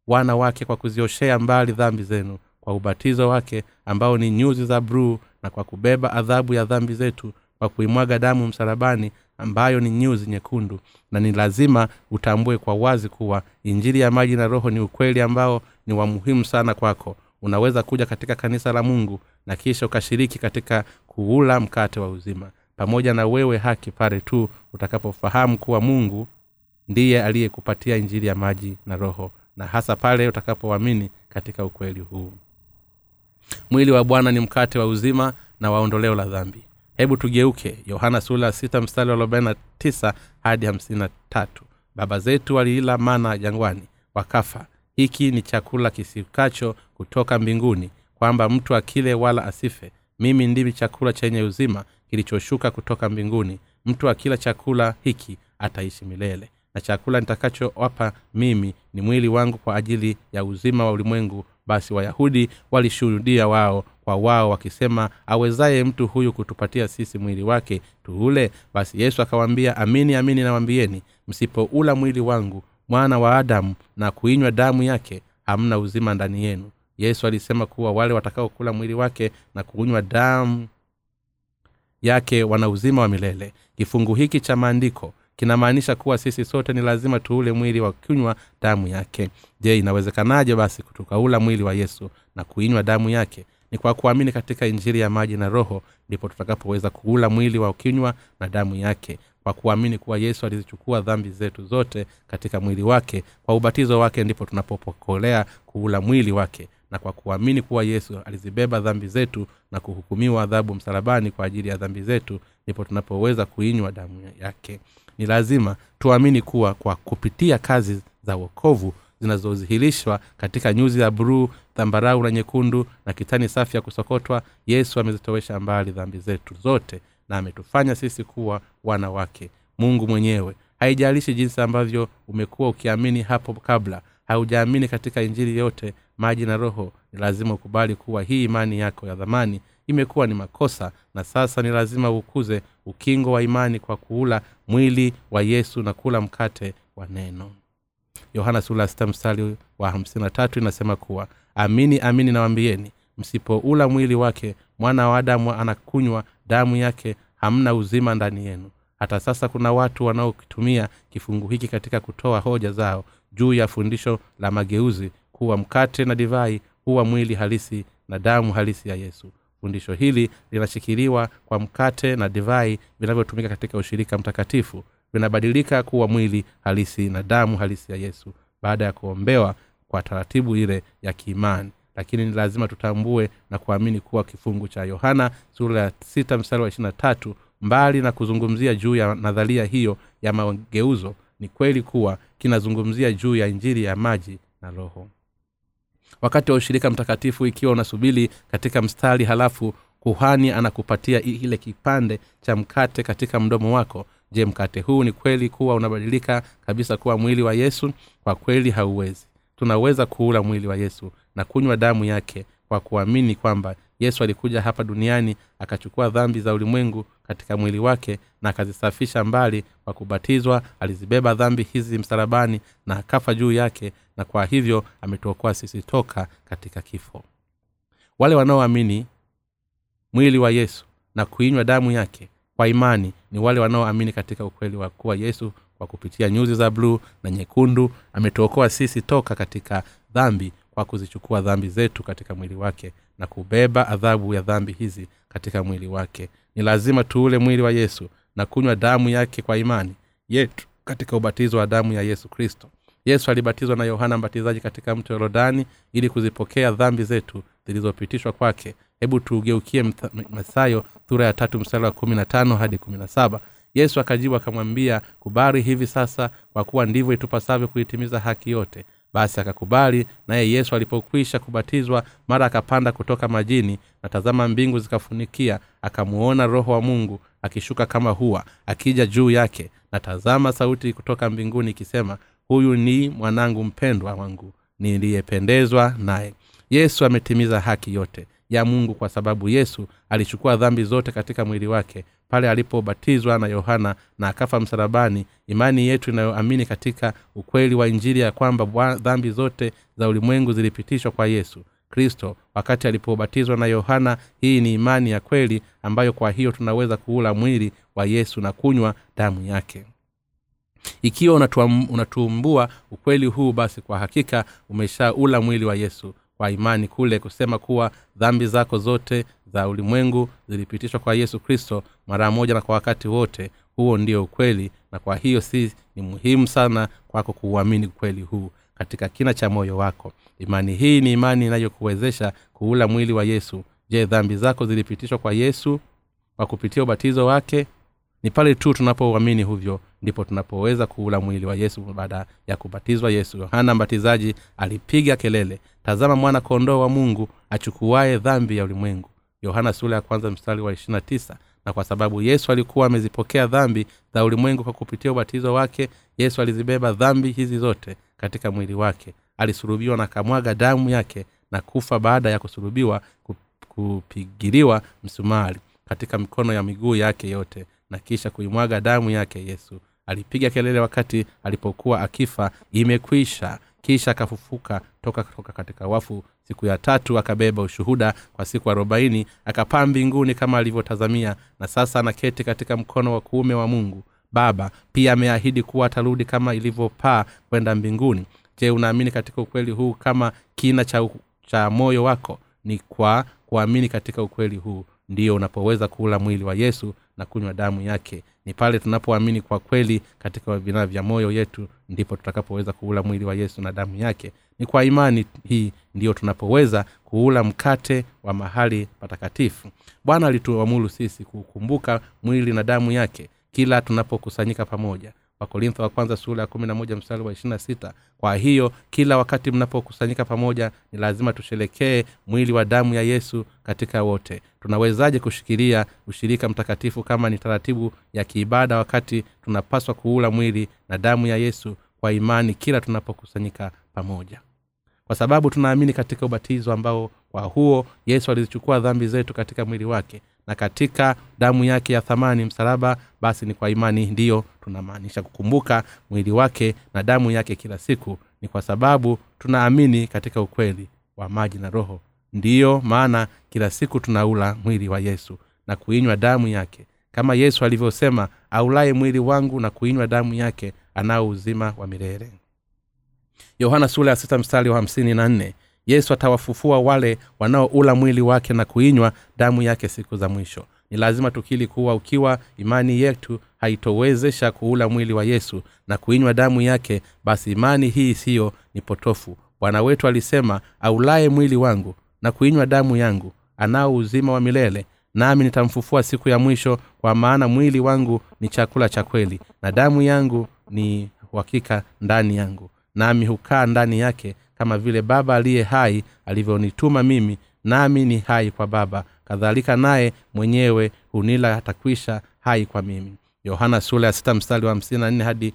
[SPEAKER 1] wana wake kwa kuzioshea mbali dhambi zenu kwa ubatizo wake ambao ni nyuzi za bruu na kwa kubeba adhabu ya dhambi zetu kwa kuimwaga damu msalabani ambayo ni nyuzi nyekundu. Na ni lazima utambue kwa wazi kuwa injili ya maji na roho ni ukweli ambao ni wa muhimu sana kwako. Unaweza kuja katika kanisa la mungu na kisha ukashiriki katika kuula mkate wa uzima. Pamoja na wewe haki pale tu utakapofahamu kuwa mungu ndiye aliyekupatia injili ya maji na roho na hasa pale utakapoamini katika ukweli huu. Mwili wa bwana ni mkate wa uzima na waondoleo la dhambi hebu tugeuke yohana sula 6 mstari wa arobaini na tisa hadi hamsini na tatu. Baba zetu waliila mana jangwani wakafa. Hiki ni chakula kisikacho kutoka mbinguni kwamba mtu akile wala asife. Mimi ndimi chakula chenye uzima kilichoshuka kutoka mbinguni. Mtu akila chakula hiki ataishi milele. Na chakula nitakachowapa mimi ni mwili wangu kwa ajili ya uzima wa ulimwengu basi wayahudi walishuhudia wao kwa wao wakisema awezaye mtu huyu kutupatia sisi mwili wake tuule? Basi yesu akawaambia amini amini nawambieni msipoula mwili wangu mwana wa adamu na kuinywa damu yake hamna uzima ndani yenu. Yesu alisema kuwa wale watakaokula mwili wake na kunywa damu yake wana uzima wa milele. Kifungu hiki cha maandiko kinamaanisha kuwa sisi sote ni lazima tuule mwili wa kunywa damu yake. Je inawezekanaje basi tukaula mwili wa yesu na kuinywa damu yake? Ni kwa kuamini katika injili ya maji na roho ndipo tutakapoweza kuula mwili wa kinywa na damu yake. Kwa kuamini kuwa yesu alizichukua dhambi zetu zote katika mwili wake kwa ubatizo wake ndipo tunapopokolea kuula mwili wake. Na kwa kuamini kuwa yesu alizibeba dhambi zetu na kuhukumiwa adhabu msalabani kwa ajili ya dhambi zetu ndipo tunapoweza kuinywa damu yake ni lazima tuamini kuwa kwa kupitia kazi za wokovu zinazodhihirishwa katika nyuzi ya buruu dhambarau na nyekundu na kitani safi ya kusokotwa yesu amezitowesha mbali dhambi zetu zote na ametufanya sisi kuwa wana wake mungu mwenyewe. Haijalishi jinsi ambavyo umekuwa ukiamini hapo kabla haujaamini katika injili yote maji na roho ni lazima ukubali kuwa hii imani yako ya dhamani imekuwa ni makosa na sasa ni lazima ukuze ukingo wa imani kwa kuula mwili wa yesu na kula mkate wa neno. Yohana mstari wa hamsini na tatu inasema kuwa amini amini nawambieni msipoula mwili wake mwana wa adamu anakunywa damu yake hamna uzima ndani yenu. Hata sasa kuna watu wanaokitumia kifungu hiki katika kutoa hoja zao juu ya fundisho la mageuzi kuwa mkate na divai huwa mwili halisi na damu halisi ya yesu fundisho hili linashikiliwa kwa mkate na divai vinavyotumika katika ushirika mtakatifu. Vinabadilika kuwa mwili halisi na damu halisi ya yesu baada ya kuombewa kwa taratibu ile ya kiimani. Lakini ni lazima tutambue na kuamini kuwa kifungu cha yohana sura ya sita mstari wa ishirina tatu mbali na kuzungumzia juu ya nadharia hiyo ya mageuzo ni kweli kuwa kinazungumzia juu ya injili ya maji na roho wakati wa ushirika mtakatifu ikiwa unasubiri katika mstari halafu kuhani anakupatia ile kipande cha mkate katika mdomo wako. Je mkate huu ni kweli kuwa unabadilika kabisa kuwa mwili wa yesu? Kwa kweli hauwezi. Tunaweza kuula mwili wa yesu na kunywa damu yake kwa kuamini kwamba yesu alikuja hapa duniani akachukua dhambi za ulimwengu katika mwili wake na akazisafisha mbali kwa kubatizwa. Alizibeba dhambi hizi msalabani na akafa juu yake na kwa hivyo ametuokoa sisi toka katika kifo. Wale wanaoamini mwili wa yesu na kuinywa damu yake kwa imani ni wale wanaoamini katika ukweli wa kuwa yesu kwa kupitia nyuzi za bluu na nyekundu ametuokoa sisi toka katika dhambi kwa kuzichukua dhambi zetu katika mwili wake na kubeba adhabu ya dhambi hizi katika mwili wake. Ni lazima tuule mwili wa yesu na kunywa damu yake kwa imani yetu katika ubatizo wa damu ya yesu kristo yesu alibatizwa na yohana mbatizaji katika mto yorodani ili kuzipokea dhambi zetu zilizopitishwa kwake. Hebu tuugeukie mathayo sura ya tatu mstari wa kumi na tano hadi kumi na saba. Yesu akajibu akamwambia kubali hivi sasa kwa kuwa ndivyo itupasavyo kuitimiza haki yote. Basi akakubali naye yesu alipokwisha kubatizwa mara akapanda kutoka majini na tazama mbingu zikafunikia akamuona roho wa mungu akishuka kama huwa akija juu yake. Na tazama sauti kutoka mbinguni ikisema huyu ni mwanangu mpendwa wangu niliyependezwa naye. Yesu ametimiza haki yote ya mungu kwa sababu yesu alichukua dhambi zote katika mwili wake. Pale alipobatizwa na yohana na akafa msalabani imani yetu inayoamini katika ukweli wa injili ya kwamba dhambi zote za ulimwengu zilipitishwa kwa yesu kristo. Wakati alipobatizwa na yohana hii ni imani ya kweli ambayo kwa hiyo tunaweza kuula mwili wa yesu na kunywa damu yake ikiwa unatumbua ukweli huu basi kwa hakika umeshaula mwili wa yesu kwa imani kule kusema kuwa dhambi zako zote za ulimwengu zilipitishwa kwa yesu kristo mara moja na kwa wakati wote. Huo ndio ukweli na kwa hiyo si ni muhimu sana kwako kuuamini ukweli huu katika kina cha moyo wako. Imani hii ni imani inayokuwezesha kuula mwili wa yesu. Je dhambi zako zilipitishwa kwa yesu kwa kupitia ubatizo wake? Ni pale tu tunapouamini hivyo ndipo tunapoweza kuula mwili wa yesu baada ya kubatizwa yesu. Yohana mbatizaji alipiga kelele tazama mwana kondoo wa mungu achukuaye dhambi ya ulimwengu. Yohana sura ya kwanza mstari wa ishirina tisa. Na kwa sababu yesu alikuwa amezipokea dhambi za ulimwengu kwa kupitia ubatizo wake yesu alizibeba dhambi hizi zote katika mwili wake. Alisurubiwa na kamwaga damu yake na kufa baada ya kusurubiwa kupigiliwa msumari katika mikono ya miguu yake yote na kisha kuimwaga damu yake yesu alipiga kelele wakati alipokuwa akifa. Imekwisha. Kisha akafufuka toka toka katika wafu. Siku ya tatu akabeba ushuhuda kwa siku arobaini akapaa mbinguni kama alivyotazamia na sasa anaketi katika mkono wa kuume wa mungu. Baba pia ameahidi kuwa atarudi kama ilivyopaa kwenda mbinguni. Je unaamini katika ukweli huu kama kina cha, cha moyo wako? Ni kwa kuamini katika ukweli huu ndiyo unapoweza kula mwili wa yesu na kunywa damu yake. Ni pale tunapoamini kwa kweli katika vinaa vya moyo yetu ndipo tutakapoweza kuula mwili wa yesu na damu yake. Ni kwa imani hii ndiyo tunapoweza kuula mkate wa mahali patakatifu. Bwana alituamuru sisi kukumbuka mwili na damu yake kila tunapokusanyika pamoja wakorintho wa kwanza sura ya kumi na moja mstari wa ishirina sita. Kwa hiyo kila wakati mnapokusanyika pamoja ni lazima tusherekee mwili wa damu ya yesu katika wote. Tunawezaje kushikilia ushirika mtakatifu kama ni taratibu ya kiibada wakati tunapaswa kuula mwili na damu ya yesu kwa imani kila tunapokusanyika pamoja? Kwa sababu tunaamini katika ubatizo ambao kwa huo yesu alizichukua dhambi zetu katika mwili wake na katika damu yake ya thamani msalaba basi ni kwa imani. Ndiyo tunamaanisha kukumbuka mwili wake na damu yake kila siku. Ni kwa sababu tunaamini katika ukweli wa maji na roho. Ndiyo maana kila siku tunaula mwili wa yesu na kuinywa damu yake. Kama yesu alivyosema aulaye mwili wangu na kuinywa damu yake anao uzima wa milele. Yohana sula ya sita mstari wa hamsini na nne yesu atawafufua wale wanaoula mwili wake na kuinywa damu yake siku za mwisho. Ni lazima tukili kuwa ukiwa imani yetu haitowezesha kuula mwili wa yesu na kuinywa damu yake basi imani hii siyo ni potofu. Bwana wetu alisema aulaye mwili wangu na kuinywa damu yangu anao uzima wa milele nami nitamfufua siku ya mwisho kwa maana mwili wangu ni chakula cha kweli na damu yangu ni uhakika ndani yangu nami hukaa ndani yake kama vile baba aliye hai alivyonituma mimi nami ni hai kwa baba. Kadhalika naye mwenyewe hunila atakwisha hai kwa mimi. Yohana sula ya mstari wa hadi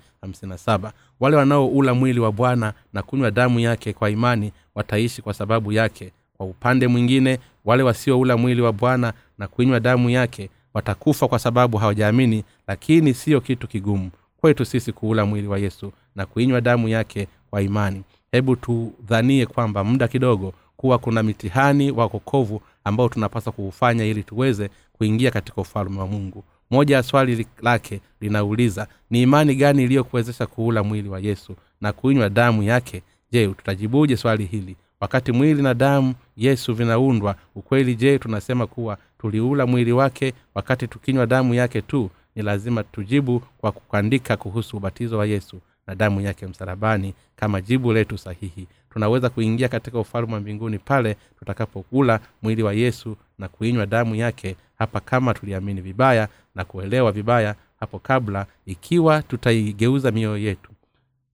[SPEAKER 1] wale wanaoula mwili wa bwana na kunywa damu yake kwa imani wataishi kwa sababu yake. Kwa upande mwingine wale wasioula mwili wa bwana na kuinywa damu yake watakufa kwa sababu hawajaamini lakini siyo kitu kigumu kwetu sisi kuula mwili wa yesu na kuinywa damu yake kwa imani hebu tudhanie kwamba muda kidogo kuwa kuna mitihani wa kokovu ambao tunapaswa kuufanya ili tuweze kuingia katika ufalme wa mungu. Moja ya swali lake linauliza ni imani gani iliyokuwezesha kuula mwili wa yesu na kuinywa damu yake? Je tutajibuje swali hili? Wakati mwili na damu yesu vinaundwa ukweli je tunasema kuwa tuliula mwili wake wakati tukinywa damu yake tu? Ni lazima tujibu kwa kuandika kuhusu ubatizo wa yesu na damu yake msalabani kama jibu letu sahihi. Tunaweza kuingia katika ufalme wa mbinguni pale tutakapokula mwili wa yesu na kuinywa damu yake hapa kama tuliamini vibaya na kuelewa vibaya hapo kabla ikiwa tutaigeuza mioyo yetu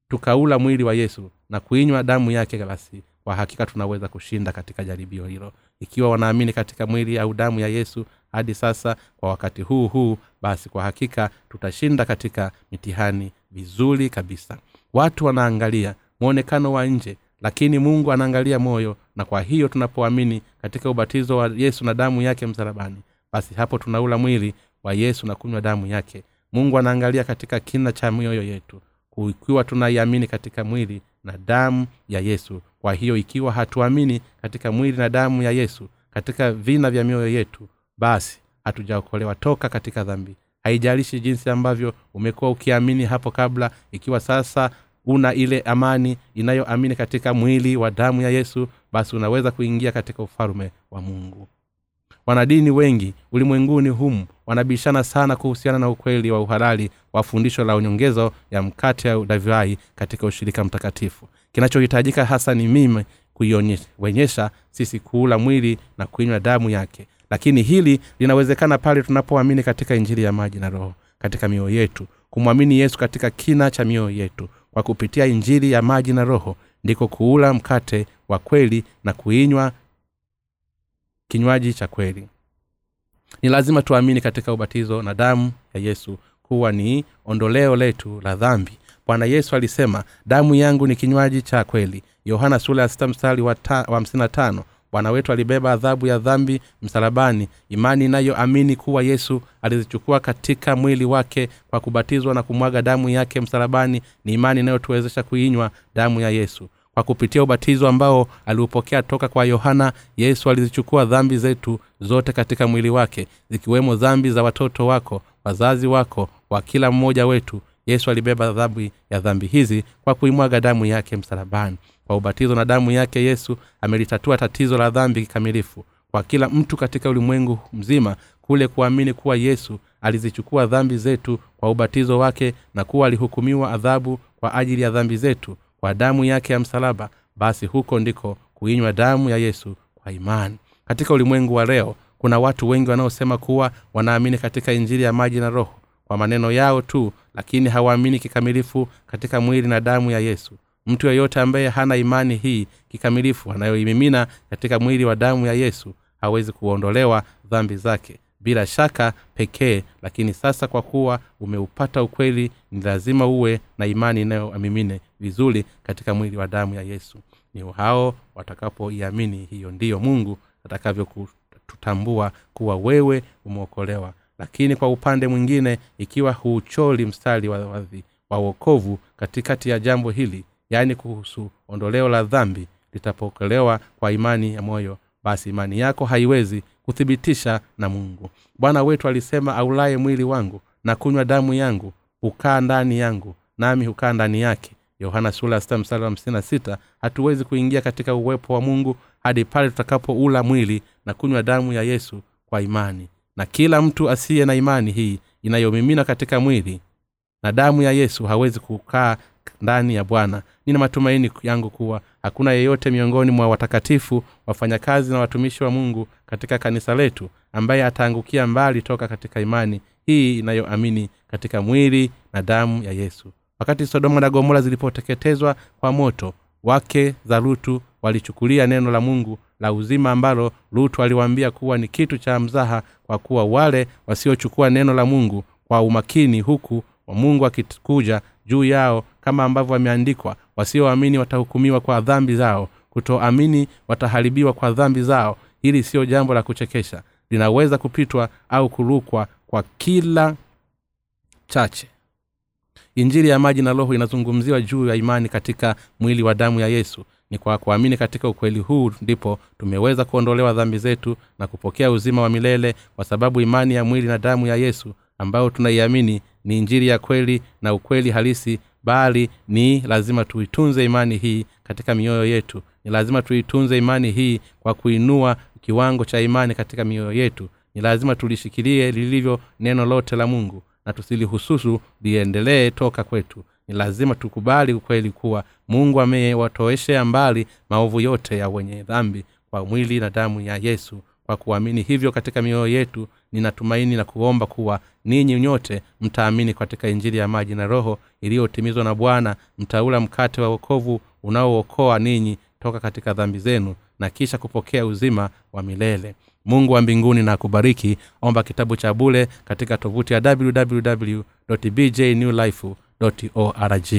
[SPEAKER 1] tukaula mwili wa yesu na kuinywa damu yake basi kwa hakika tunaweza kushinda katika jaribio hilo. Ikiwa wanaamini katika mwili au damu ya yesu hadi sasa kwa wakati huu huu basi kwa hakika tutashinda katika mitihani vizuri kabisa. Watu wanaangalia mwonekano wa nje lakini mungu anaangalia moyo na kwa hiyo tunapoamini katika ubatizo wa yesu na damu yake msalabani basi hapo tunaula mwili wa yesu na kunywa damu yake. Mungu anaangalia katika kina cha mioyo yetu ikiwa tunaiamini katika mwili na damu ya yesu. Kwa hiyo ikiwa hatuamini katika mwili na damu ya yesu katika vina vya mioyo yetu basi hatujaokolewa toka katika dhambi haijalishi jinsi ambavyo umekuwa ukiamini hapo kabla ikiwa sasa una ile amani inayoamini katika mwili wa damu ya yesu basi unaweza kuingia katika ufalume wa mungu. Wanadini wengi ulimwenguni humu wanabishana sana kuhusiana na ukweli wa uhalali wa fundisho la unyongezo ya mkate au davai katika ushirika mtakatifu. Kinachohitajika hasa ni mimi kuionyesha sisi kuula mwili na kuinywa damu yake lakini hili linawezekana pale tunapoamini katika injili ya maji na roho katika mioyo yetu. Kumwamini yesu katika kina cha mioyo yetu. Kwa kupitia injili ya maji na roho ndiko kuula mkate wa kweli na kuinywa kinywaji cha kweli. Ni lazima tuamini katika ubatizo na damu ya yesu kuwa ni ondoleo letu la dhambi. Bwana yesu alisema damu yangu ni kinywaji cha kweli. Yohana sula ya sita mstari wa hamsini na tano bwana wetu alibeba adhabu ya dhambi msalabani. Imani inayoamini kuwa yesu alizichukua katika mwili wake kwa kubatizwa na kumwaga damu yake msalabani ni imani inayotuwezesha kuinywa damu ya yesu. Kwa kupitia ubatizo ambao aliupokea toka kwa yohana yesu alizichukua dhambi zetu zote katika mwili wake zikiwemo dhambi za watoto wako wazazi wako wa kila mmoja wetu. Yesu alibeba adhabu ya dhambi hizi kwa kuimwaga damu yake msalabani kwa ubatizo na damu yake yesu amelitatua tatizo la dhambi kikamilifu kwa kila mtu katika ulimwengu mzima kule kuamini kuwa yesu alizichukua dhambi zetu kwa ubatizo wake na kuwa alihukumiwa adhabu kwa ajili ya dhambi zetu kwa damu yake ya msalaba basi huko ndiko kuinywa damu ya yesu kwa imani. Katika ulimwengu wa leo kuna watu wengi wanaosema kuwa wanaamini katika injili ya maji na roho kwa maneno yao tu lakini hawaamini kikamilifu katika mwili na damu ya yesu mtu yeyote ambaye hana imani hii kikamilifu anayoimimina katika mwili wa damu ya yesu hawezi kuondolewa dhambi zake. Bila shaka pekee lakini sasa kwa kuwa umeupata ukweli ni lazima uwe na imani inayoamimine vizuri katika mwili wa damu ya yesu. Ni hao watakapoiamini hiyo ndiyo mungu atakavyotutambua kuwa wewe umeokolewa. Lakini kwa upande mwingine ikiwa huucholi mstari wa wadhi wa uokovu katikati ya jambo hili yaani kuhusu ondoleo la dhambi litapokelewa kwa imani ya moyo basi imani yako haiwezi kuthibitisha na mungu. Bwana wetu alisema aulaye mwili wangu na kunywa damu yangu hukaa ndani yangu nami hukaa ndani yake. Yohana wa sita. Hatuwezi kuingia katika uwepo wa mungu hadi pale tutakapoula mwili na kunywa damu ya yesu kwa imani. Na kila mtu asiye na imani hii inayomimina katika mwili na damu ya yesu hawezi kukaa ndani ya bwana. Nina matumaini yangu kuwa hakuna yeyote miongoni mwa watakatifu wafanyakazi na watumishi wa mungu katika kanisa letu ambaye ataangukia mbali toka katika imani hii inayoamini katika mwili na damu ya yesu. Wakati sodoma na gomora zilipoteketezwa kwa moto wake za lutu walichukulia neno la mungu la uzima ambalo lutu aliwaambia kuwa ni kitu cha mzaha kwa kuwa wale wasiochukua neno la mungu kwa umakini huku wa mungu akikuja juu yao kama ambavyo wameandikwa wasioamini watahukumiwa kwa dhambi zao kutoamini wataharibiwa kwa dhambi zao. Hili siyo jambo la kuchekesha. Linaweza kupitwa au kurukwa kwa kila chache. Injili ya maji na roho inazungumziwa juu ya imani katika mwili wa damu ya yesu. Ni kwa kuamini katika ukweli huu ndipo tumeweza kuondolewa dhambi zetu na kupokea uzima wa milele kwa sababu imani ya mwili na damu ya yesu ambayo tunaiamini ni injiri ya kweli na ukweli halisi bali ni lazima tuitunze imani hii katika mioyo yetu. Ni lazima tuitunze imani hii kwa kuinua kiwango cha imani katika mioyo yetu. Ni lazima tulishikilie lilivyo neno lote la mungu na tusilihususu liendelee toka kwetu. Ni lazima tukubali ukweli kuwa mungu amewatoeshea mbali maovu yote ya wenye dhambi kwa mwili na damu ya yesu. Kwa kuamini hivyo katika mioyo yetu ninatumaini na kuomba kuwa ninyi nyote mtaamini katika injili ya maji na roho iliyotimizwa na bwana mtaula mkate wa wokovu unaookoa ninyi toka katika dhambi zenu na kisha kupokea uzima wa milele. Mungu wa mbinguni na akubariki. Omba kitabu cha bule katika tovuti ya www bjnewlife org